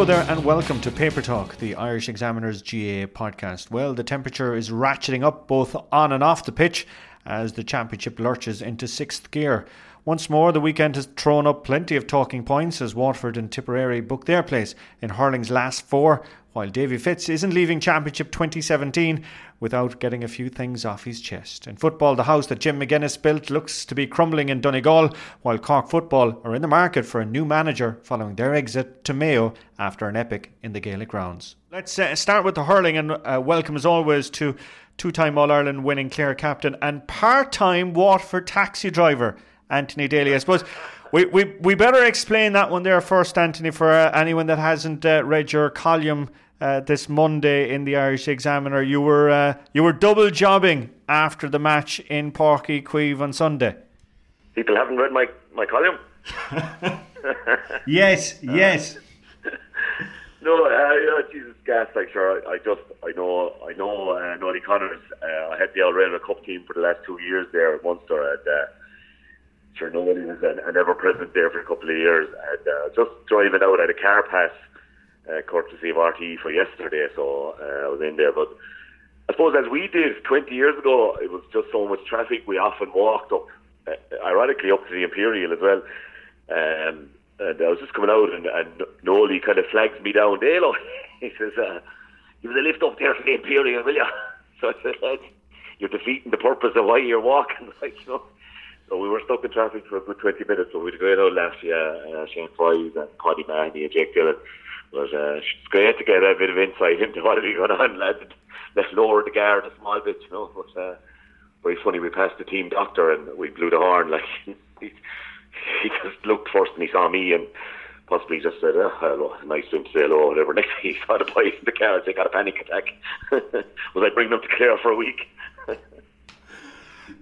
Hello there, and welcome to Paper Talk, the Irish Examiner's GAA podcast. Well, the temperature is ratcheting up both on and off the pitch as the championship lurches into sixth gear. Once more, the weekend has thrown up plenty of talking points as Waterford and Tipperary book their place in hurling's last four, while Davy Fitz isn't leaving Championship 2017 without getting a few things off his chest. In football, the house that Jim McGuinness built looks to be crumbling in Donegal, while Cork football are in the market for a new manager following their exit to Mayo after an epic in the Gaelic grounds. Let's uh, start with the hurling and uh, welcome as always to two-time All-Ireland winning Clare captain and part-time Waterford taxi driver Anthony Daly. I suppose we, we, we better explain that one there first, Anthony, for uh, anyone that hasn't uh, read your column uh, this Monday in the Irish Examiner. You were uh, you were double jobbing after the match in Uí Chaoimh on Sunday. People haven't read my, my column. yes, yes. no, uh, Jesus, gas. Like sure, I, I just I know I know uh, Noddy Connors. Uh, I had the Railway Cup team for the last two years there at Munster, and uh, sure nobody was an, an ever present there for a couple of years, and uh, just driving out at a car pass uh, courtesy of RTE for yesterday, so uh, I was in there. But I suppose as we did 20 years ago, it was just so much traffic. We often walked up, uh, ironically, up to the Imperial as well. Um, and I was just coming out, and, and Nolly kind of flags me down. Dalo, he says, uh, "Give the lift up there for the Imperial, will you?" So I said, "You're defeating the purpose of why you're walking." Like, you know. So we were stuck in traffic for a good 20 minutes. So we'd go out last year, uh, Shane Fives and Paddy Mahoney and Jake Dillon. But uh, it's great to get a bit of insight into what is going on, lads. Let's lower the guard a small bit, you know. But uh, very funny, we passed the team doctor and we blew the horn. Like he, he just looked first and he saw me and possibly just said, oh, hello, nice to say hello, whatever. Next thing he saw the boys in the car, they got a panic attack. Was I bringing them to Clare for a week?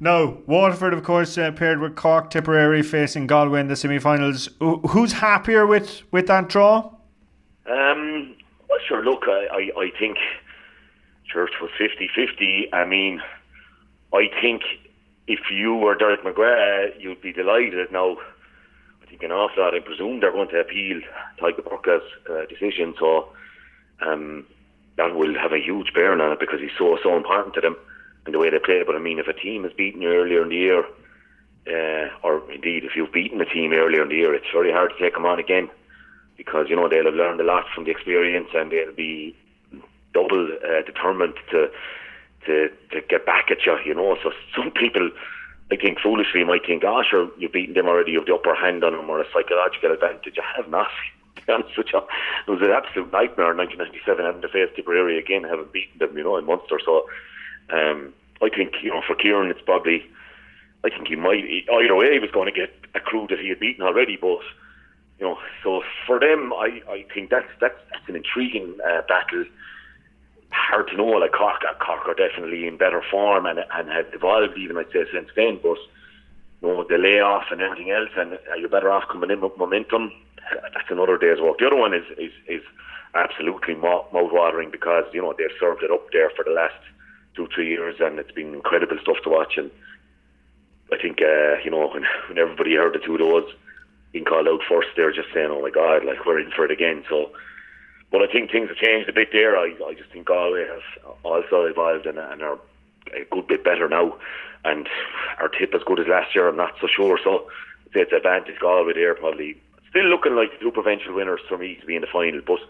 no, Waterford, of course, uh, paired with Cork, Tipperary facing Galway in the semi-finals. Who's happier with, with that draw? Um, well, sure. Look, I, I, I think Church was 50-50. I mean, I think if you were Derek McGrath, you'd be delighted. Now, I think an awful lot. I presume they're going to appeal Tadhg Burke's uh, decision, so um, that will have a huge bearing on it because he's so so important to them and the way they play. But I mean, if a team has beaten you earlier in the year, uh, or indeed if you've beaten a team earlier in the year, it's very hard to take them on again because you know they'll have learned a lot from the experience and they'll be double uh, determined to to to get back at you. You know, so some people. I think foolishly might think, oh sure, you've beaten them already, you've the upper hand on them or a psychological advantage. I have not. To be honest with you. It was an absolute nightmare in 1997 having to face Tipperary again, having beaten them, you know, in Munster. So um, I think, you know, for Kieran, it's probably, I think he might, either way, he was going to get a crew that he had beaten already, but you know, so for them, I, I think that's that's that's an intriguing uh, battle. Hard to know. Like Cork, uh, Cork are definitely in better form and and have evolved even I'd say since then. But you know, the layoff and everything else, and you're better off coming in with momentum. that's another day's work. The other one is is, is absolutely mouth-watering because you know they've served it up there for the last two three years, and it's been incredible stuff to watch. And I think uh, you know when, when everybody heard the two of those being called out first, they're just saying, "Oh my God, like we're in for it again." So, but I think things have changed a bit there. I I just think Galway has also evolved and, and are a good bit better now, and our tip as good as last year. I'm not so sure. So it's advantage Galway there probably still looking like the two provincial winners for me to be in the final. But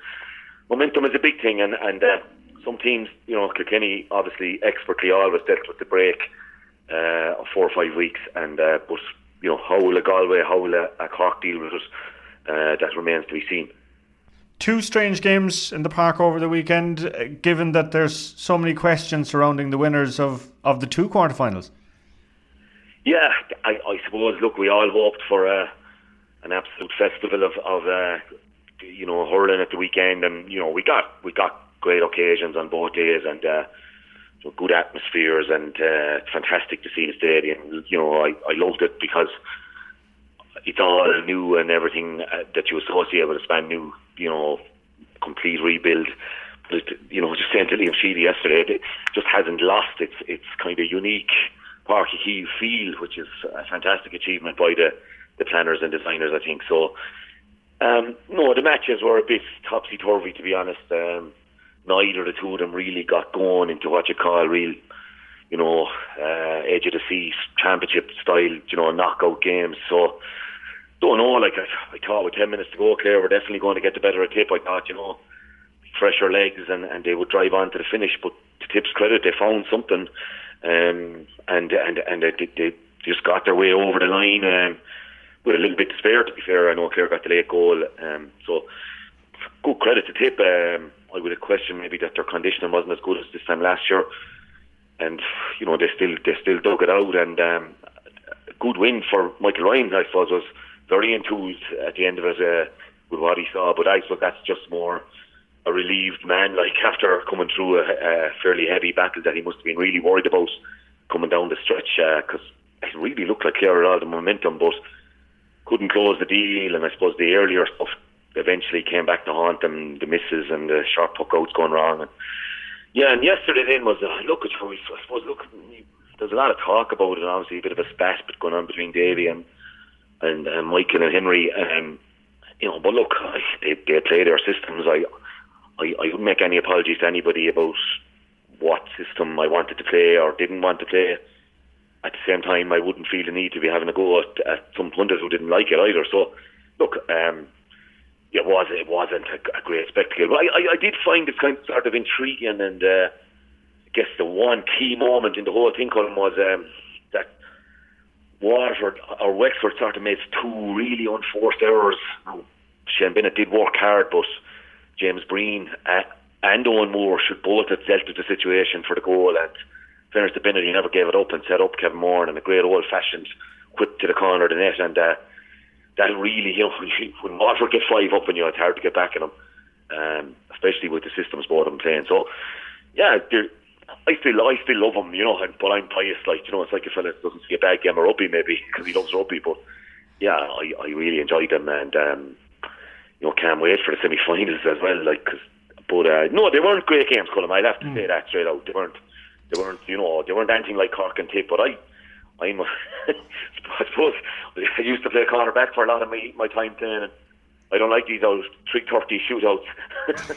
momentum is a big thing, and and uh, some teams, you know, Kilkenny obviously expertly always dealt with the break uh, of four or five weeks, and uh, but you know how will a Galway, how will a, a Cork deal with it? Uh, that remains to be seen. Two strange games in the park over the weekend, uh, given that there's so many questions surrounding the winners of, of the two quarterfinals. Yeah, I, I suppose. Look, we all hoped for a an absolute festival of, of uh, you know hurling at the weekend, and you know we got we got great occasions on both days, and uh, good atmospheres, and uh, fantastic to see the stadium. You know, I, I loved it because it's all new and everything uh, that you associate with a span new, you know, complete rebuild. But you know, just saying to Liam Sheedy yesterday, it just hasn't lost its its kind of unique Páirc Uí feel, which is a fantastic achievement by the the planners and designers, I think. So, um, no, the matches were a bit topsy turvy, to be honest. Um, neither of the two of them really got going into what you call real, you know, uh, edge of the seat championship style, you know, knockout games. So, don't know. Like I, I thought, with ten minutes to go, Clare were definitely going to get the better of tip. I thought, you know, fresher legs and and they would drive on to the finish. But to Tip's credit, they found something, um, and and and they, they just got their way over the line. Um, with a little bit to spare. To be fair, I know Clare got the late goal, um, so good credit to Tip. Um, I would have questioned maybe that their conditioning wasn't as good as this time last year, and you know they still they still dug it out. And um, a good win for Michael Ryan, I suppose, was very enthused at the end of it uh, with what he saw. But I suppose that's just more a relieved man, like after coming through a, a fairly heavy battle that he must have been really worried about coming down the stretch because uh, it really looked like Clare had all the momentum, but couldn't close the deal, and I suppose the earlier stuff eventually came back to haunt them, the misses and the sharp puck outs going wrong. And yeah, and yesterday then was uh, look I suppose look. There's a lot of talk about it, and obviously a bit of a spat but going on between Davy and and uh, Michael and Henry. Um, you know, but look, they they play their systems. I, I I wouldn't make any apologies to anybody about what system I wanted to play or didn't want to play at the same time, I wouldn't feel the need to be having a go at, at some pundits who didn't like it either. So, look, um, it was it wasn't a, a great spectacle, but I, I, I, did find it kind of sort of intriguing, and uh, I guess the one key moment in the whole thing, Colin, was um, that Waterford or Wexford sort of made two really unforced errors. Shane Bennett did work hard, but James Breen uh, and Eoin Moore should both have dealt with the situation for the goal and fairness to Bennett, he never gave it up and set up Kevin Moore and a great old fashioned whip to the corner of the net. And uh, that really, you know, when Waterford get five up and you, it's hard to get back in them, um, especially with the systems of them playing. So, yeah, I still, I still love him, you know, and, but I'm biased. Like, you know, it's like a fella doesn't see a bad game of rugby maybe because he loves rugby, but yeah, I, I really enjoyed them and, um, you know, can't wait for the semi-finals as well. Like, cause, but uh, no, they weren't great games, Colin. I'll have to mm. say that straight out. They weren't. They weren't, you know, they weren't anything like Cork and Tip, but I, I'm, I suppose I used to play cornerback for a lot of my, my time playing, and I don't like these old trick turkey shootouts.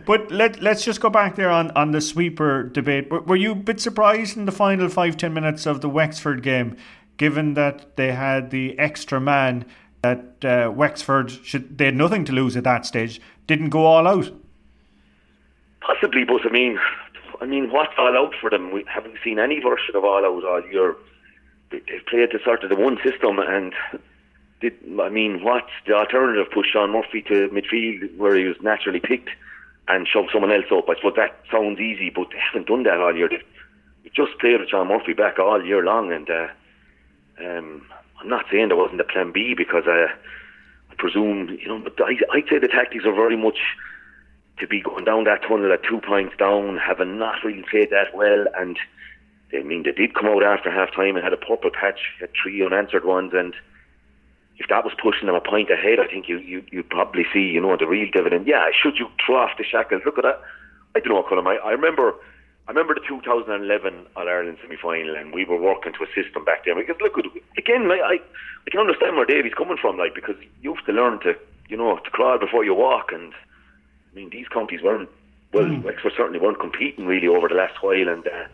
but let let's just go back there on, on the sweeper debate. Were, were you a bit surprised in the final five ten minutes of the Wexford game, given that they had the extra man that uh, Wexford should they had nothing to lose at that stage, didn't go all out. Possibly, but I mean, I mean, what's all out for them? We haven't seen any version of all out all year. They, have played the sort of the one system, and did I mean, what's the alternative? Push Shaun Murphy to midfield where he was naturally picked, and shove someone else up. I suppose that sounds easy, but they haven't done that all year. They've just played with Shaun Murphy back all year long, and uh, um, I'm not saying there wasn't a plan B because uh, I presume you know, but I, I'd say the tactics are very much to be going down that tunnel at two points down, having not really played that well, and I mean they did come out after half time and had a purple patch, had three unanswered ones, and if that was pushing them a point ahead, I think you you you probably see you know the real dividend. Yeah, should you throw off the shackles? Look at that. I don't know, Colin. I, I remember. I remember the 2011 All Ireland semi final, and we were working to a system back then. Because look, again, like, I I can understand where Davy's coming from, like because you have to learn to you know to crawl before you walk, and I mean these counties weren't well, mm. Wexford certainly weren't competing really over the last while, and uh,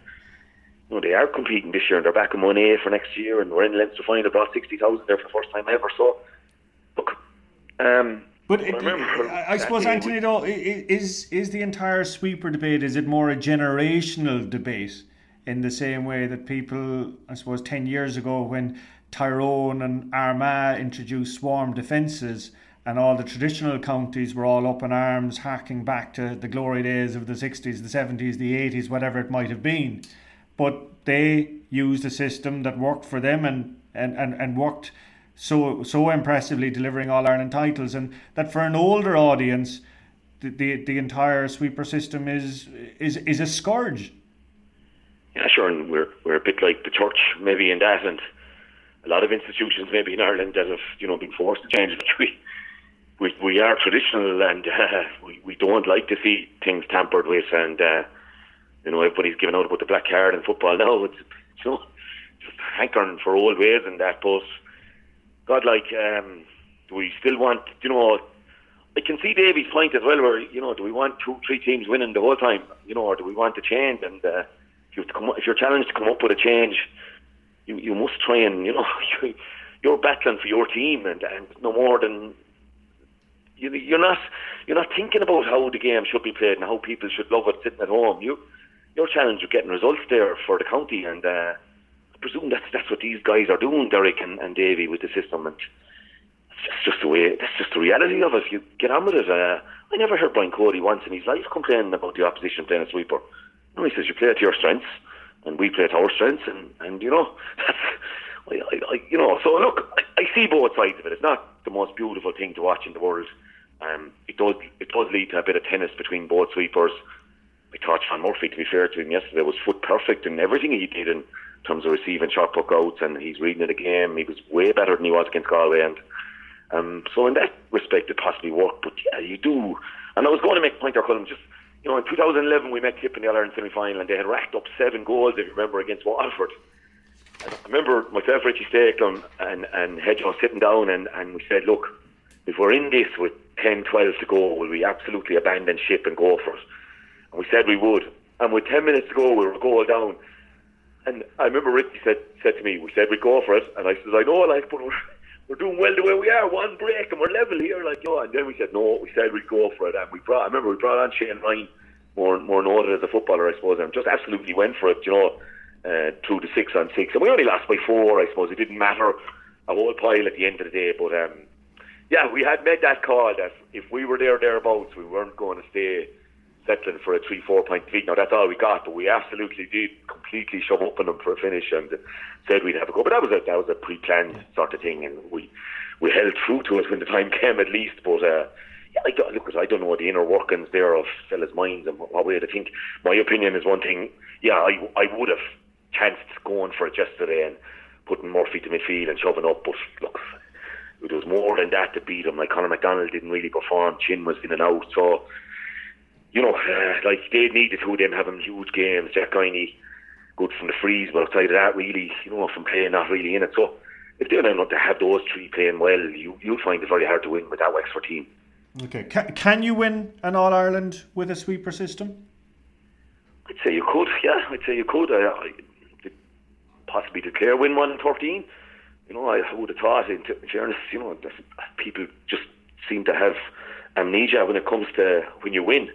you know they are competing this year, and they're back in one A for next year, and we're in Leinster final, brought sixty thousand there for the first time ever. So, look, um, but it, I, I suppose, Anthony, though, is is the entire sweeper debate is it more a generational debate in the same way that people, I suppose, ten years ago when Tyrone and Armagh introduced swarm defences and all the traditional counties were all up in arms, harking back to the glory days of the 60s, the 70s, the 80s, whatever it might have been. But they used a system that worked for them and, and, and, and worked so so impressively, delivering All Ireland titles, and that for an older audience, the, the, the entire sweeper system is is is a scourge. Yeah, sure, and we're we're a bit like the church, maybe in that, and a lot of institutions, maybe in Ireland, that have you know been forced to change. But we we we are traditional and uh, we we don't like to see things tampered with and uh, you know everybody's giving out about the black card in football now. It's you know just hankering for old ways and that but God like um, do we still want you know I can see Davy's point as well where you know do we want two three teams winning the whole time you know or do we want to change? And uh, if you come, if you're challenged to come up with a change you you must try and you know you're battling for your team and, and no more than you, you're not you're not thinking about how the game should be played and how people should love it sitting at home. You your challenge of getting results there for the county, and uh, I presume that's that's what these guys are doing, Derek and, and Davy, with the system. And it's just the way that's just the reality of it. You get on with it. Uh, I never heard Brian Cody once in his life complaining about the opposition playing a sweeper. No, he says you play to your strengths, and we play to our strengths, and and you know that's. I, I, I, you know, so look, I, I see both sides of it. It's not the most beautiful thing to watch in the world, um, it does it does lead to a bit of tennis between both sweepers. I thought Shaun Murphy, to be fair to him yesterday, was foot perfect in everything he did in terms of receiving shot puck outs, and he's reading the game. He was way better than he was against Galway, and um, so in that respect, it possibly worked. But yeah, you do. And I was going to make a point there, Colin, just you know, in 2011 we met Tip in the Ireland semi-final, and they had racked up seven goals, if you remember, against Waterford. I remember myself, Richie Stakelum, and and Hedgehow sitting down, and, and we said, look, if we're in this with 10, 12 to go, will we absolutely abandon ship and go for it? And we said we would. And with 10 minutes to go, we were goal down. And I remember Ricky said said to me, we said we'd go for it. And I said, I know, like, but we're, we're doing well the way we are. One break and we're level here. Like, know. And then we said, no, we said we'd go for it. And we brought, I remember we brought on Shane Ryan, more, more noted as a footballer, I suppose, and just absolutely went for it, you know, uh, the six on six. And we only lost by four, I suppose. It didn't matter a whole pile at the end of the day. But, um, yeah, we had made that call that if we were there thereabouts, we weren't going to stay settling for a three, four point lead. Now that's all we got, but we absolutely did completely shove up on them for a finish and said we'd have a go. But that was a that was a pre-planned sort of thing, and we we held true to it when the time came at least. But uh, yeah, I don't, look, I don't know what the inner workings there of fellas' minds and what way to think. My opinion is one thing. Yeah, I I would have chanced going for it yesterday and putting Murphy to midfield and shoving up, but look there was more than that to beat him. Like Conor McDonald didn't really perform. Chin was in and out. So, you know, uh, like they needed two of them having huge games. Jack Guiney, good from the frees, but outside of that, really, you know, from playing not really in it. So, if they're not to have those three playing well, you you'll find it very hard to win with that Wexford team. Okay, can, can you win an All Ireland with a sweeper system? I'd say you could. Yeah, I'd say you could. I, I possibly declare win one in thirteen you know, I would have thought, in, fairness, you know, people just seem to have amnesia when it comes to when you win.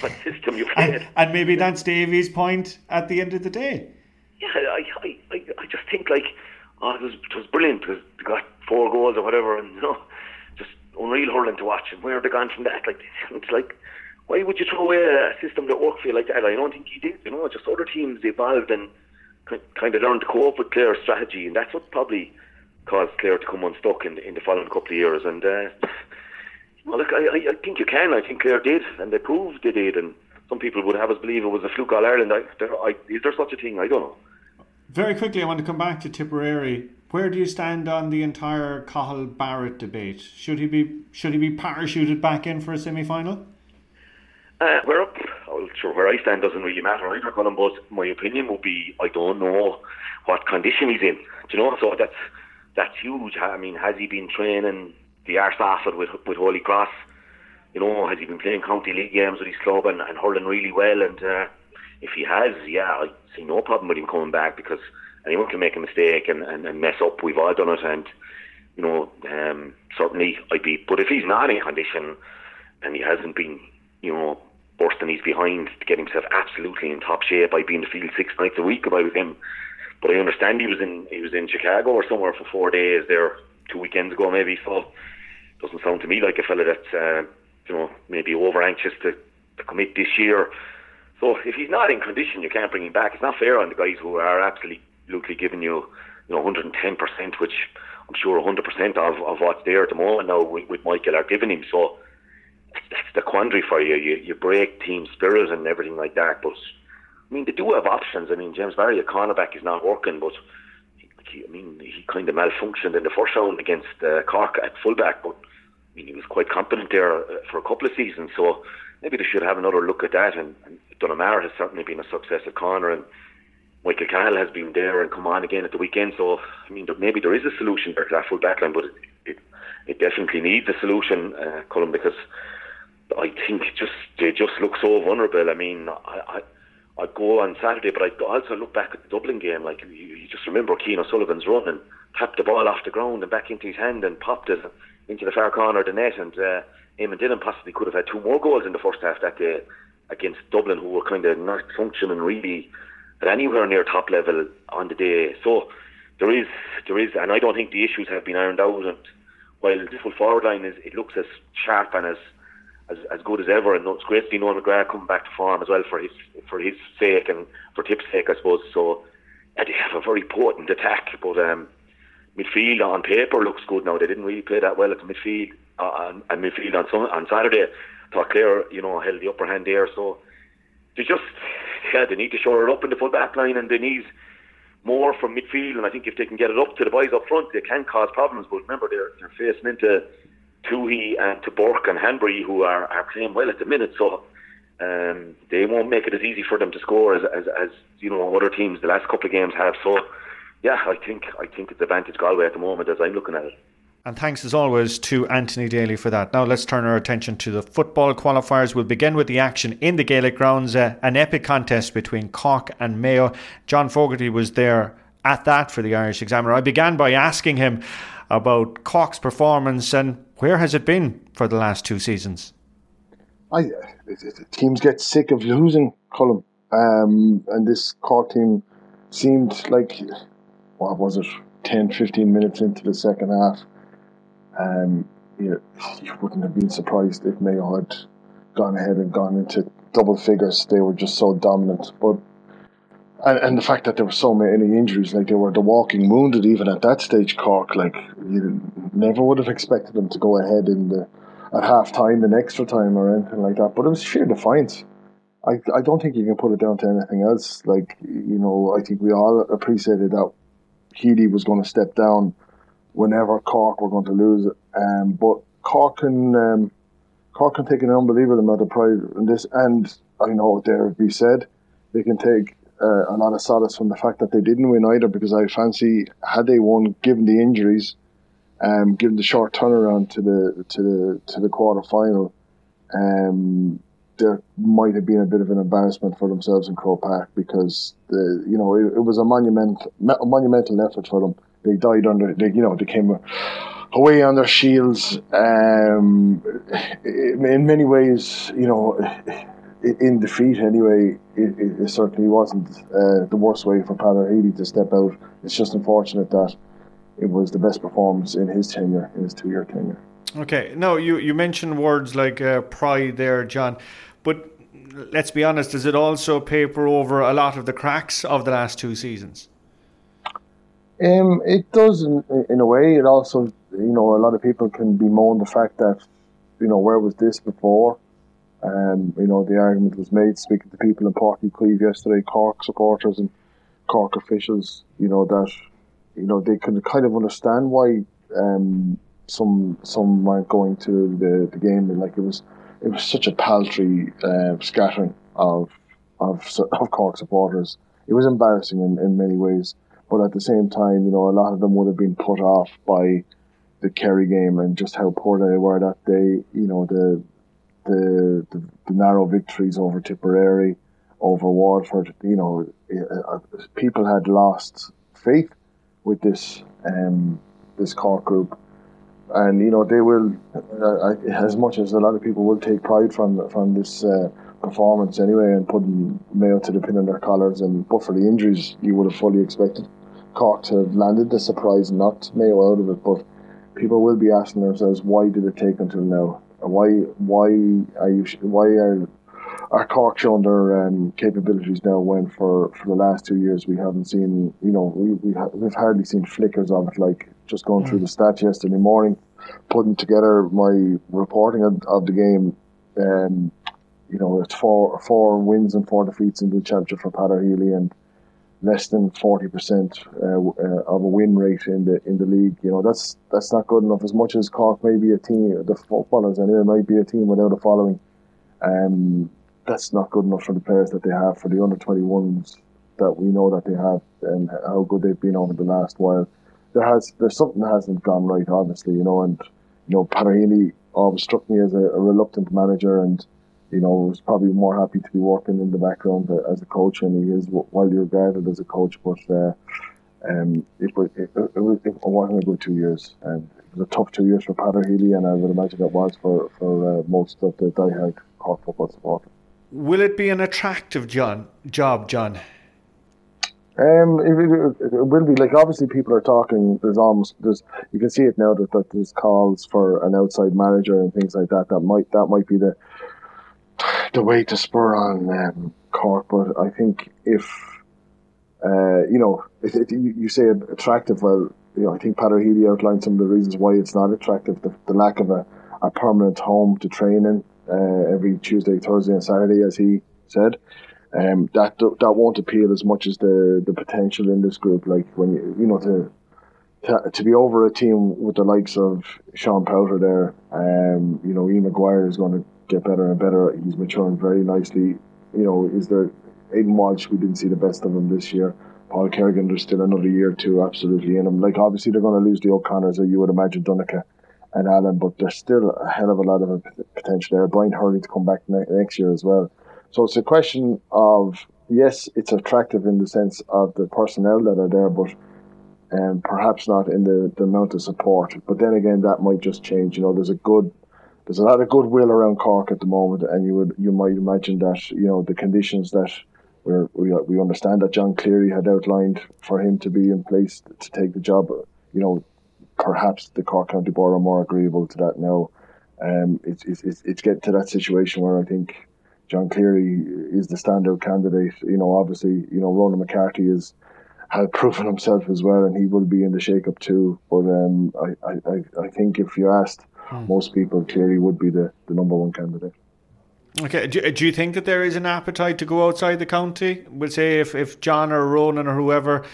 what system you play. And, and, maybe that's Davy's point at the end of the day. Yeah, I, I, I, I just think like, oh, it was, it was brilliant because they got four goals or whatever, and you know, just unreal hurling to watch. And where are they gone from that? Like, it's like, why would you throw away a system that worked for you like that? I don't think he did. You know, just other teams evolved and kind of learned to cope with Clare's strategy, and that's what probably caused Clare to come unstuck in, in the following couple of years. And uh, well, look, I, I think you can. I think Clare did, and they proved they did. And some people would have us believe it was a fluke all Ireland. I, there, I, is there such a thing? I don't know. Very quickly, I want to come back to Tipperary. Where do you stand on the entire Cathal Barrett debate? Should he be should he be parachuted back in for a semi final? Uh, we're up. Sure, where I stand doesn't really matter either, Colin. But my opinion would be I don't know what condition he's in. Do you know? So that's that's huge. I mean, has he been training the arse off it with with Holy Cross? You know, has he been playing county league games with his club and, and hurling really well? And uh, if he has, yeah, I see no problem with him coming back because anyone can make a mistake and, and, and mess up. We've all done it, and you know, um, certainly I'd be. But if he's not in condition and he hasn't been, you know, bursting his behind to get himself absolutely in top shape by being the field six nights a week about him. But I understand he was in he was in Chicago or somewhere for four days there two weekends ago maybe. So doesn't sound to me like a fella that's uh, you know maybe over anxious to, to commit this year. So if he's not in condition, you can't bring him back. It's not fair on the guys who are absolutely giving you you know 110 percent, which I'm sure 100 percent of of what's there at the moment now with, with Michael are giving him. So that's the quandary for you. You you break team spirit and everything like that, but. I mean, they do have options. I mean, James Barry, a cornerback, is not working, but I mean, he kind of malfunctioned in the first round against uh, Cork at fullback, but I mean, he was quite competent there uh, for a couple of seasons. So maybe they should have another look at that. And, and Donagh Maher has certainly been a success at corner, and Michael Cahill has been there and come on again at the weekend. So I mean, maybe there is a solution there to that full back line, but it, it, it definitely needs a solution, uh, because I think just they just look so vulnerable. I mean, I, I I'd go on Saturday, but I'd also look back at the Dublin game. Like you, you just remember Cian O'Sullivan's run and tapped the ball off the ground and back into his hand and popped it into the far corner of the net. And uh, Eamon Dillon possibly could have had two more goals in the first half that day against Dublin, who were kind of not functioning really at anywhere near top level on the day. So there is, there is, and I don't think the issues have been ironed out. And while the full forward line is, it looks as sharp and as as, as good as ever, and it's great to see Noel McGrath coming back to form as well for his for his sake and for Tip's sake, I suppose. So yeah, they have a very potent attack, but um, midfield on paper looks good now. They didn't really play that well at the midfield uh, and, midfield on some, on Saturday. thought Clare, you know, held the upper hand there. So they just yeah, they need to shore it up in the full back line, and they need more from midfield. And I think if they can get it up to the boys up front, they can cause problems. But remember, they're they're facing into Tuohy and to Burke and Hanbury, who are, are playing well at the minute. So um, they won't make it as easy for them to score as, as, as you know other teams the last couple of games have. So yeah, I think I think it's advantage Galway at the moment as I'm looking at it. And thanks as always to Anthony Daly for that. Now let's turn our attention to the football qualifiers. We'll begin with the action in the Gaelic grounds, uh, an epic contest between Cork and Mayo. John Fogarty was there at that for the Irish Examiner. I began by asking him about Cork's performance and where has it been for the last two seasons? I teams get sick of losing, Colin, um, and this Cork team seemed like what was it, 10, 15 minutes into the second half. Um, you, you wouldn't have been surprised if Mayo had gone ahead and gone into double figures. They were just so dominant, but and, and the fact that there were so many injuries, like they were the walking wounded even at that stage. Cork, like you never would have expected them to go ahead in the at half time and extra time or anything like that. But it was sheer defiance. I I don't think you can put it down to anything else. Like you know, I think we all appreciated that Healy was going to step down whenever Cork were going to lose it. Um, but Cork can um, Cork can take an unbelievable amount of pride in this, and I know dare be said, they can take uh, a lot of solace from the fact that they didn't win either because I fancy had they won, given the injuries, um, given the short turnaround to the to the to the quarter final, um, there might have been a bit of an embarrassment for themselves in Croke Park because the you know it, it was a monumental monumental effort for them. They died under they you know they came away on their shields. Um, in many ways, you know in defeat anyway, it, it, it certainly wasn't uh, the worst way for Healy to step out. It's just unfortunate that it was the best performance in his tenure, in his two-year tenure. Okay, no, you, you mentioned words like uh, pride there, John, but let's be honest, does it also paper over a lot of the cracks of the last two seasons? Um, it does in, in a way. It also, you know, a lot of people can bemoan the fact that, you know, where was this before? Um, you know, the argument was made speaking to people in Uí Chaoimh yesterday, Cork supporters and Cork officials, you know, that you know they could kind of understand why um, some some weren't going to the, the game. And like it was it was such a paltry uh, scattering of of of Cork supporters. It was embarrassing in, in many ways, but at the same time, you know, a lot of them would have been put off by the Kerry game and just how poor they were that day. You know, the the the, the narrow victories over Tipperary, over Waterford. You know, uh, uh, people had lost faith with this um, this Cork group, and you know they will, uh, as much as a lot of people will take pride from from this uh, performance anyway, and putting Mayo to the pin on their collars, and but for the injuries, you would have fully expected Cork to have landed the surprise, not Mayo out of it, but. People will be asking themselves, why did it take until now? Why, why are you? Why are our Cork showing their um, capabilities now when for, for the last two years we haven't seen, you know, we, we ha- we've hardly seen flickers of it, like just going mm. through the stats yesterday morning, putting together my reporting of, of the game. Um, you know, it's four four wins and four defeats in the championship for Peadar Healy and less than forty percent uh, uh, of a win rate in the in the league. You know, that's that's not good enough. As much as Cork may be a team, the footballers anyway might be a team without a following. Um, that's not good enough for the players that they have for the under 21s that we know that they have and how good they've been over the last while. There has there's something that hasn't gone right, obviously, you know, and you know Peadar always struck me as a, a, reluctant manager, and you know was probably more happy to be working in the background as a coach, and he is widely regarded as a coach. But uh, um, it, was, it, it, was, it wasn't a good two years, and it was a tough two years for Peadar Healy, and I would imagine it was for for uh, most of the diehard Cork football supporters. Will it be an attractive John job, John? Um, it, it, it, will be like obviously people are talking. There's almost there's you can see it now that, that there's calls for an outside manager and things like that. That might that might be the the way to spur on um, Cork. But I think if uh, you know if, if you, say attractive, well, you know I think Peadar Healy outlined some of the reasons why it's not attractive. The, the lack of a, a permanent home to train in uh, every Tuesday, Thursday, and Saturday, as he said. Um, that that won't appeal as much as the, the potential in this group. Like when you you know to to, to be over a team with the likes of Sean Powter there, um, you know Ian Maguire is going to get better and better. He's maturing very nicely. You know, is there Aidan Walsh? We didn't see the best of him this year. Paul Kerrigan, there's still another year or two absolutely in him. Like obviously they're going to lose the O'Connors, as you would imagine, Donnchadh and Allen, but there's still a hell of a lot of potential there. Brian Hurley to come back ne- next year as well. So it's a question of yes, it's attractive in the sense of the personnel that are there, but um, perhaps not in the, the amount of support. But then again, that might just change. You know, there's a good there's a lot of goodwill around Cork at the moment, and you would you might imagine that you know the conditions that we we we understand that John Cleary had outlined for him to be in place to take the job. You know, perhaps the Cork County Board are more agreeable to that now. Um, it's, it's, it's getting to that situation where I think John Cleary is the standout candidate. You know, obviously, you know, Ronan McCarthy is has proven himself as well, and he will be in the shake-up too. But um, I, I, I think if you asked hmm. most people, Cleary would be the, the number one candidate. Okay, do, do you think that there is an appetite to go outside the county? We'll say if, if John or Ronan or whoever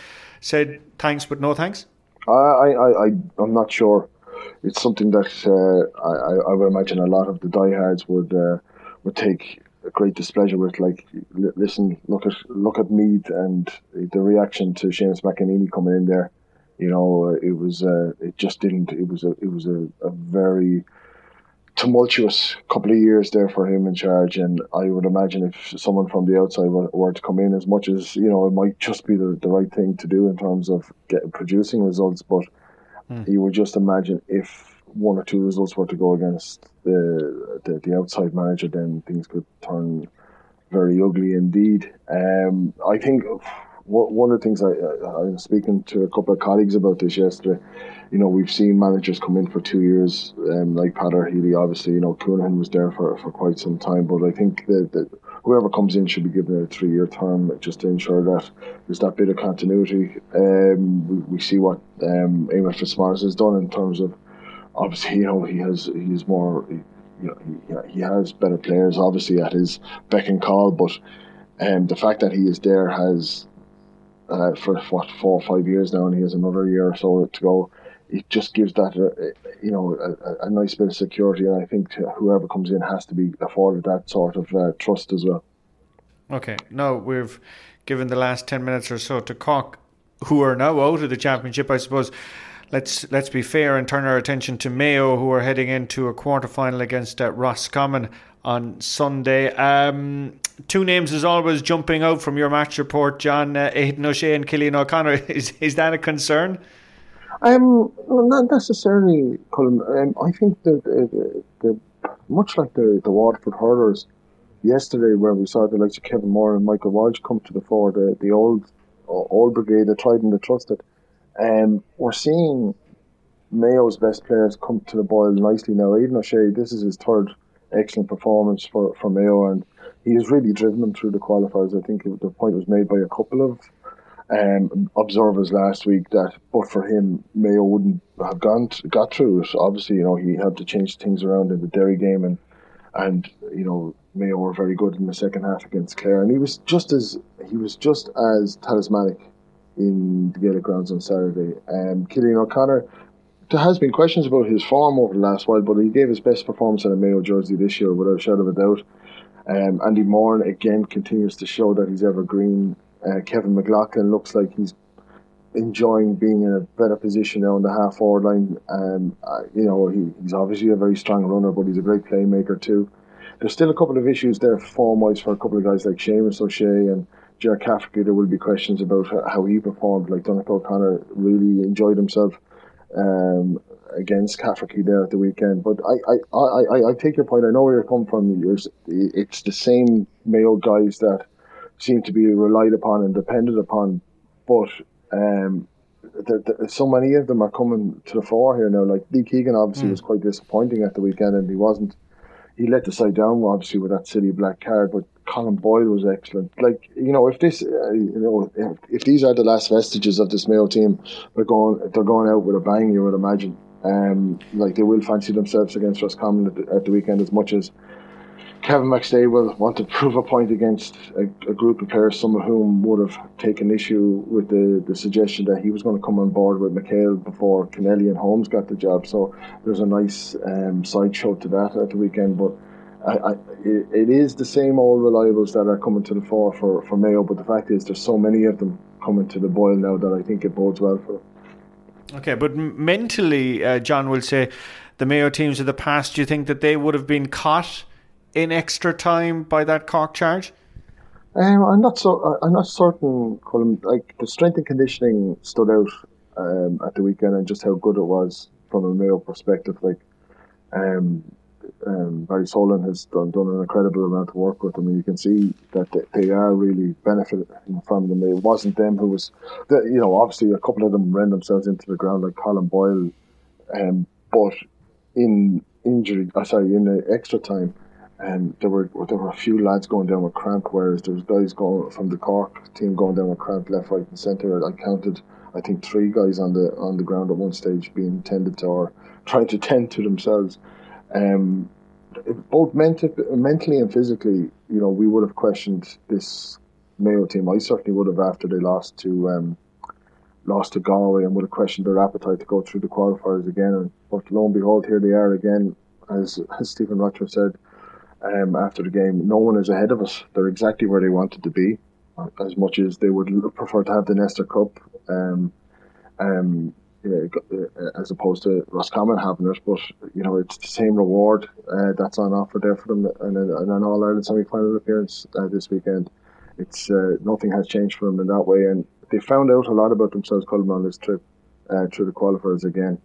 said thanks but no thanks? I, I, I, I'm not sure. It's something that uh, I, I would imagine a lot of the diehards would uh, would take a great displeasure with. Like, listen, look at look at Meath and the reaction to Seamus McEnaney coming in there. You know, it was uh, it just didn't. It was a it was a, a very tumultuous couple of years there for him in charge, and I would imagine if someone from the outside were, were, to come in, as much as you know, it might just be the, the right thing to do in terms of getting producing results, but mm. you would just imagine if one or two results were to go against the the, the outside manager, then things could turn very ugly indeed. Um, I think one of the things I, I, I was speaking to a couple of colleagues about this yesterday you know, we've seen managers come in for two years, um, like Peadar Healy, obviously, you know, Counihan was there for, for quite some time, but I think that, that whoever comes in should be given a three year term just to ensure that there's that bit of continuity. Um, we, we see what um, Eamon Fitzmaurice has done in terms of, obviously, you know, he has, he's more, you know, he, he has better players, obviously, at his beck and call, but um, the fact that he is there has uh, for what four or five years now, and he has another year or so to go. It just gives that, uh, you know, a, a, nice bit of security, and I think whoever comes in has to be afforded that sort of uh, trust as well. Okay, now we've given the last ten minutes or so to Cork, who are now out of the championship, I suppose let's let's be fair and turn our attention to Mayo, who are heading into a quarter final against uh, Roscommon on Sunday. Um, two names, as always, jumping out from your match report, John uh, O'Shea and Cillian O'Connor. Is is that a concern? Um, not necessarily, Colin. Um, I think that the, the, much like the, the Waterford hurlers yesterday, where we saw the likes of Kevin Moore and Michael Walsh come to the fore, the, the old old brigade, the tried and the trusted. Um, we're seeing Mayo's best players come to the boil nicely now. Aidan O'Shea, this is his third excellent performance for, for Mayo, and he has really driven them through the qualifiers. I think the point was made by a couple of um, observers last week that, but for him, Mayo wouldn't have gone got through. Obviously, you know he had to change things around in the Derry game, and and you know Mayo were very good in the second half against Clare, and he was just as he was just as talismanic in the Gaelic grounds on Saturday. Um, Cillian O'Connor, there has been questions about his form over the last while, but he gave his best performance in a Mayo jersey this year without a shadow of a doubt. Um, Andy Moran again continues to show that he's evergreen. Uh, Kevin McLoughlin looks like he's enjoying being in a better position now on the half forward line. Um, uh, you know, he, he's obviously a very strong runner, but he's a great playmaker too. There's still a couple of issues there form wise for a couple of guys like Seamus O'Shea and Jared Cafferty, there will be questions about how he performed. Like Donnacha O'Connor really enjoyed himself um, against Cafferty there at the weekend. But I, I, I, I, take your point. I know where you're coming from. it's the same Mayo guys that seem to be relied upon and depended upon, but um, the, the, so many of them are coming to the fore here now. Like Lee Keegan obviously mm. was quite disappointing at the weekend, and he wasn't. He let the side down obviously with that silly black card, but Colm Boyle was excellent. Like you know, if this, uh, you know, if, if, these are the last vestiges of this Mayo team, they're going, they're going out with a bang. You would imagine. Um, like they will fancy themselves against Roscommon at the, at the weekend as much as Kevin McStay will want to prove a point against a, a, group of players, some of whom would have taken issue with the, the suggestion that he was going to come on board with McHale before Connelly and Holmes got the job. So there's a nice um, sideshow to that at the weekend. But I, I, it is the same old reliables that are coming to the fore for, for Mayo, but the fact is there's so many of them coming to the boil now that I think it bodes well for them. Okay, but mentally, uh, John will say the Mayo teams of the past, do you think that they would have been caught in extra time by that Cork charge? Um, I'm not so. I'm not certain. Colin, like the strength and conditioning stood out um, at the weekend, and just how good it was from a Mayo perspective. Like, um, um, Barry Solan has done, done an incredible amount of work with them, and you can see that they, they are really benefiting from them. It wasn't them who was, you know, obviously a couple of them ran themselves into the ground, like Colm Boyle, um, but in injury, uh, sorry, in the extra time, and there were there were a few lads going down with cramp, whereas there was guys going from the Cork team going down with cramp left, right, and centre. I counted, I think, three guys on the on the ground at one stage being tended to or trying to tend to themselves. Um, both mental, mentally and physically, you know, we would have questioned this Mayo team. I certainly would have after they lost to um, lost to Galway and would have questioned their appetite to go through the qualifiers again. And, but lo and behold, here they are again. As, as Stephen Rocher said um, after the game, no one is ahead of us. They're exactly where they wanted to be, as much as they would prefer to have the Nestor Cup. Um, um, uh, as opposed to Roscommon having it. But you know, it's the same reward uh, that's on offer there for them, and, and an All Ireland semi final appearance uh, this weekend. It's uh, nothing has changed for them in that way, and they found out a lot about themselves, Colin, on this trip uh, through the qualifiers again.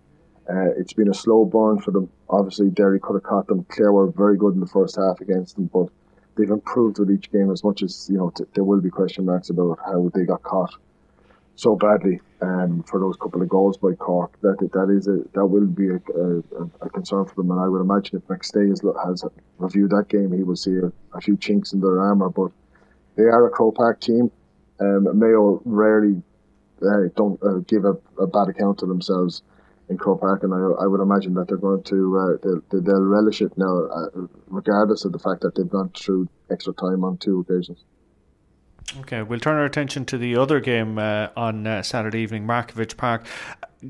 Uh, it's been a slow burn for them. Obviously, Derry could have caught them. Clare were very good in the first half against them, but they've improved with each game as much as you know. T- there will be question marks about how they got caught so badly um, for those couple of goals by Cork. That that is a that will be a, a, a concern for them, and I would imagine if McStay has, has reviewed that game, he will see a, few chinks in their armour. But they are a Croke Park team. Um, Mayo rarely uh, don't uh, give a, a, bad account of themselves in Croke Park, and I, I would imagine that they're going to uh, they'll, they'll relish it now, uh, regardless of the fact that they've gone through extra time on two occasions. Okay, we'll turn our attention to the other game uh, on uh, Saturday evening, Markievicz Park.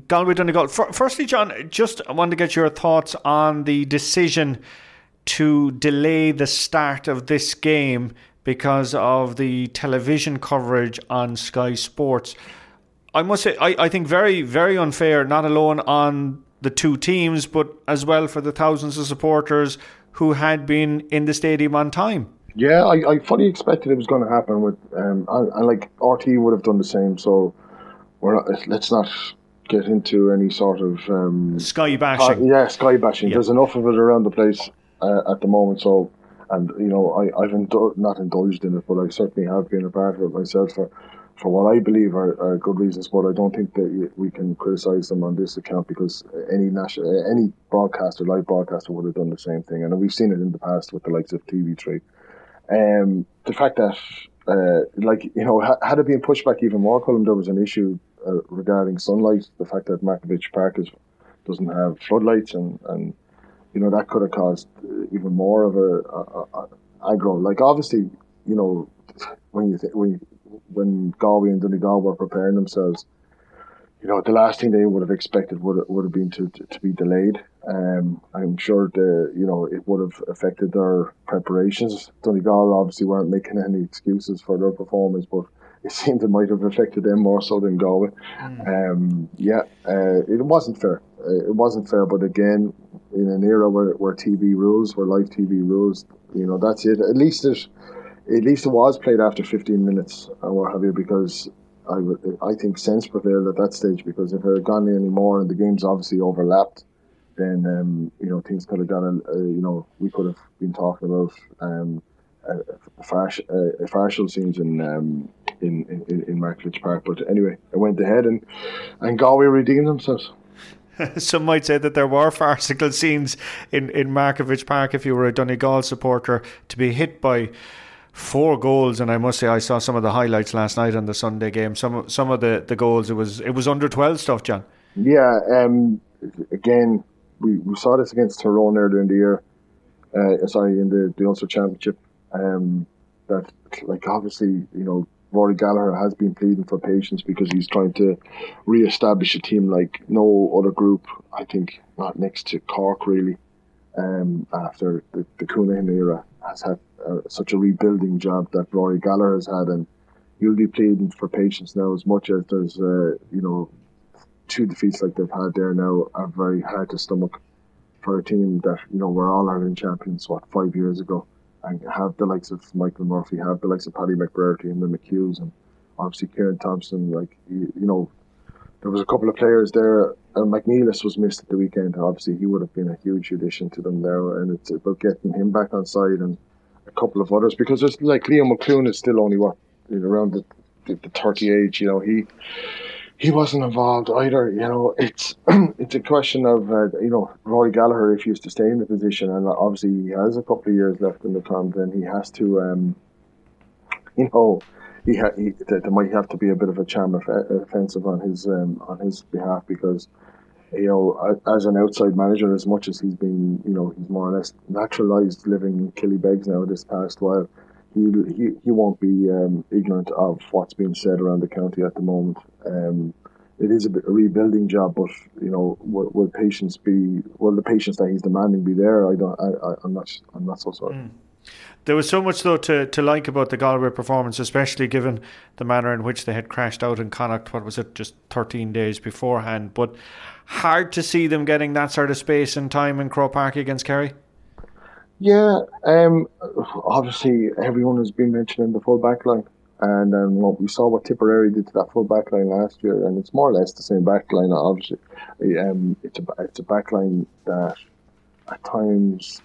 Galway Donegal. Firstly, John, just want to get your thoughts on the decision to delay the start of this game because of the television coverage on Sky Sports. I must say, I, I think very, very unfair, not alone on the two teams, but as well for the thousands of supporters who had been in the stadium on time. Yeah, I, I fully expected it was going to happen with, um, and, and like RT would have done the same. So we're not, let's not get into any sort of um, sky bashing. Uh, yeah, sky bashing. There's enough of it around the place uh, at the moment. So, and you know, I, I've indul- not indulged in it, but I certainly have been a part of it myself for, for what I believe are, are good reasons. But I don't think that we can criticise them on this account because any national, any broadcaster, live broadcaster, would have done the same thing, and we've seen it in the past with the likes of TV3. Um, the fact that, uh, like you know, had it been pushed back even more, Colin, there was an issue uh, regarding sunlight. The fact that Markievicz Park is, doesn't have floodlights and and you know that could have caused even more of a, a, a aggro. Like obviously, you know, when you th- when when Galway and Donegal were preparing themselves, you know, the last thing they would have expected would would have been to, to, to be delayed. Um, I'm sure the you know it would have affected their preparations. Donegal obviously weren't making any excuses for their performance, but it seemed it might have affected them more so than Galway. Mm. Um, yeah, uh, it wasn't fair. Uh, it wasn't fair, but again, in an era where, where TV rules, where live TV rules, you know, that's it. At least it, at least it was played after 15 minutes or what have you, because I, I think sense prevailed at that stage. Because if it had gone any more and the games obviously overlapped, then um, you know things could have gone. Uh, you know, we could have been talking about um, a, a, farce, a, a farcical scenes in um, in in, in Markievicz Park. But anyway, it went ahead and and Galway redeemed themselves. Some might say that there were farcical scenes in, in Markievicz Park if you were a Donegal supporter to be hit by four goals and I must say I saw some of the highlights last night on the Sunday game. Some some of the, the goals it was it was under twelve stuff, John. Yeah, um, again we, we saw this against Tyrone earlier in the year. Uh, sorry, in the, the Ulster Championship. Um, that like obviously you know Rory Gallagher has been pleading for patience because he's trying to re-establish a team like no other group. I think not next to Cork really. Um, after the, the era has had uh, such a rebuilding job that Rory Gallagher has had, and he'll be pleading for patience now as much as there's uh, you know two defeats like they've had there now are very hard to stomach for a team that you know were all Ireland champions what five years ago and have the likes of Michael Murphy, have the likes of Paddy McBrearty and the McHughes, and obviously Kieran Thompson. Like you, you know, there was a couple of players there. And Mac Niallais was missed at the weekend. Obviously, he would have been a huge addition to them there, and it's about getting him back on side and a couple of others because there's like Liam McLoone is still only what around the, the, the 30 age. You know, he he wasn't involved either. You know, it's it's a question of uh, you know Rory Gallagher if he to stay in the position, and obviously he has a couple of years left in the con, then he has to, um, you know, he, ha- he there might have to be a bit of a charm offensive on his um, on his behalf because you know as an outside manager, as much as he's been, you know, he's more or less naturalised living in Killybegs now this past while he he, he won't be um, ignorant of what's being said around the county at the moment. Um, it is a, a rebuilding job, but you know, will, will, patience be? Will the patience that he's demanding be there? I don't. I, am not. I'm not so certain. Mm. There was so much though to, to like about the Galway performance, especially given the manner in which they had crashed out in Connacht. What was it, just 13 days beforehand? But hard to see them getting that sort of space and time in Croke Park against Kerry. Yeah, um, obviously everyone has been mentioning the full back line. And um, what we saw what Tipperary did to that full back line last year, and it's more or less the same back line, obviously. Um, it's, a, it's a back line that at times,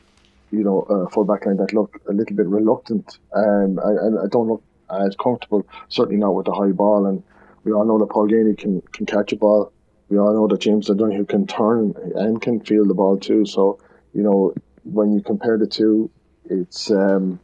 you know, a full back line that look a little bit reluctant. Um, I, I don't look as comfortable, certainly not with the high ball. And we all know that Paul Geaney can, can catch a ball. We all know that James O'Donoghue can turn and can feel the ball too. So, you know, when you compare the two, it's um,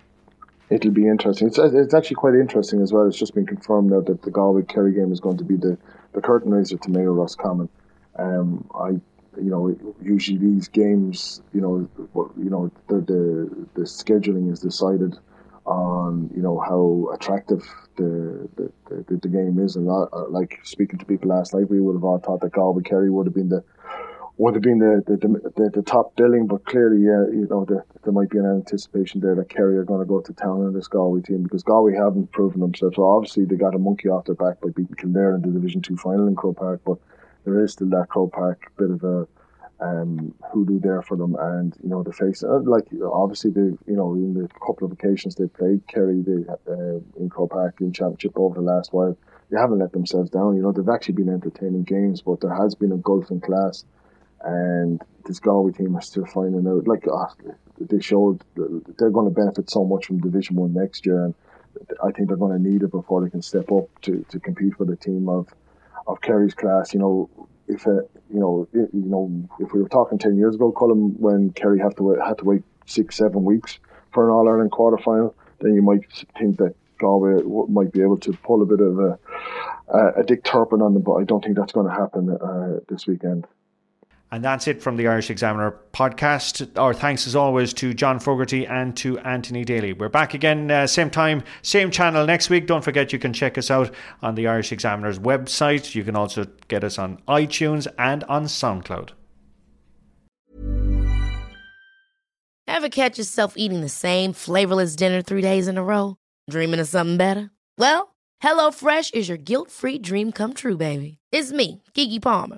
it'll be interesting. It's it's actually quite interesting as well. It's just been confirmed now that the Galway Kerry game is going to be the, the curtain raiser to Mayo Roscommon. Um, I you know usually these games you know you know the the, the scheduling is decided on you know how attractive the the, the, the game is, and uh, like speaking to people last night, we would have all thought that Galway Kerry would have been the would have been the the, the, the top billing, but clearly, yeah, you know, the, there might be an anticipation there that Kerry are going to go to town on this Galway team because Galway haven't proven themselves. So obviously, they got a monkey off their back by beating Kildare in the Division Two final in Croke Park, but there is still that Croke Park bit of a um, hoodoo there for them, and you know the face uh, like obviously they you know in the couple of occasions they played Kerry they uh, in Croke Park in championship over the last while they haven't let themselves down. You know they've actually been entertaining games, but there has been a gulf in class, and this Galway team are still finding out. Like uh, they showed they're going to benefit so much from Division One next year, and I think they're going to need it before they can step up to, to compete with a team of of Kerry's class. You know if uh, you know, you know, if we were talking ten years ago, Colin, when Kerry had to wait, had to wait six, seven weeks for an All Ireland quarter final, then you might think that Galway might be able to pull a bit of a, a Dick Turpin on them, but I don't think that's going to happen uh, this weekend. And that's it from the Irish Examiner podcast. Our thanks as always to John Fogarty and to Anthony Daly. We're back again, uh, same time, same channel next week. Don't forget you can check us out on the Irish Examiner's website. You can also get us on iTunes and on SoundCloud. Ever catch yourself eating the same flavorless dinner three days in a row? Dreaming of something better? Well, HelloFresh is your guilt free dream come true, baby. It's me, Keke Palmer.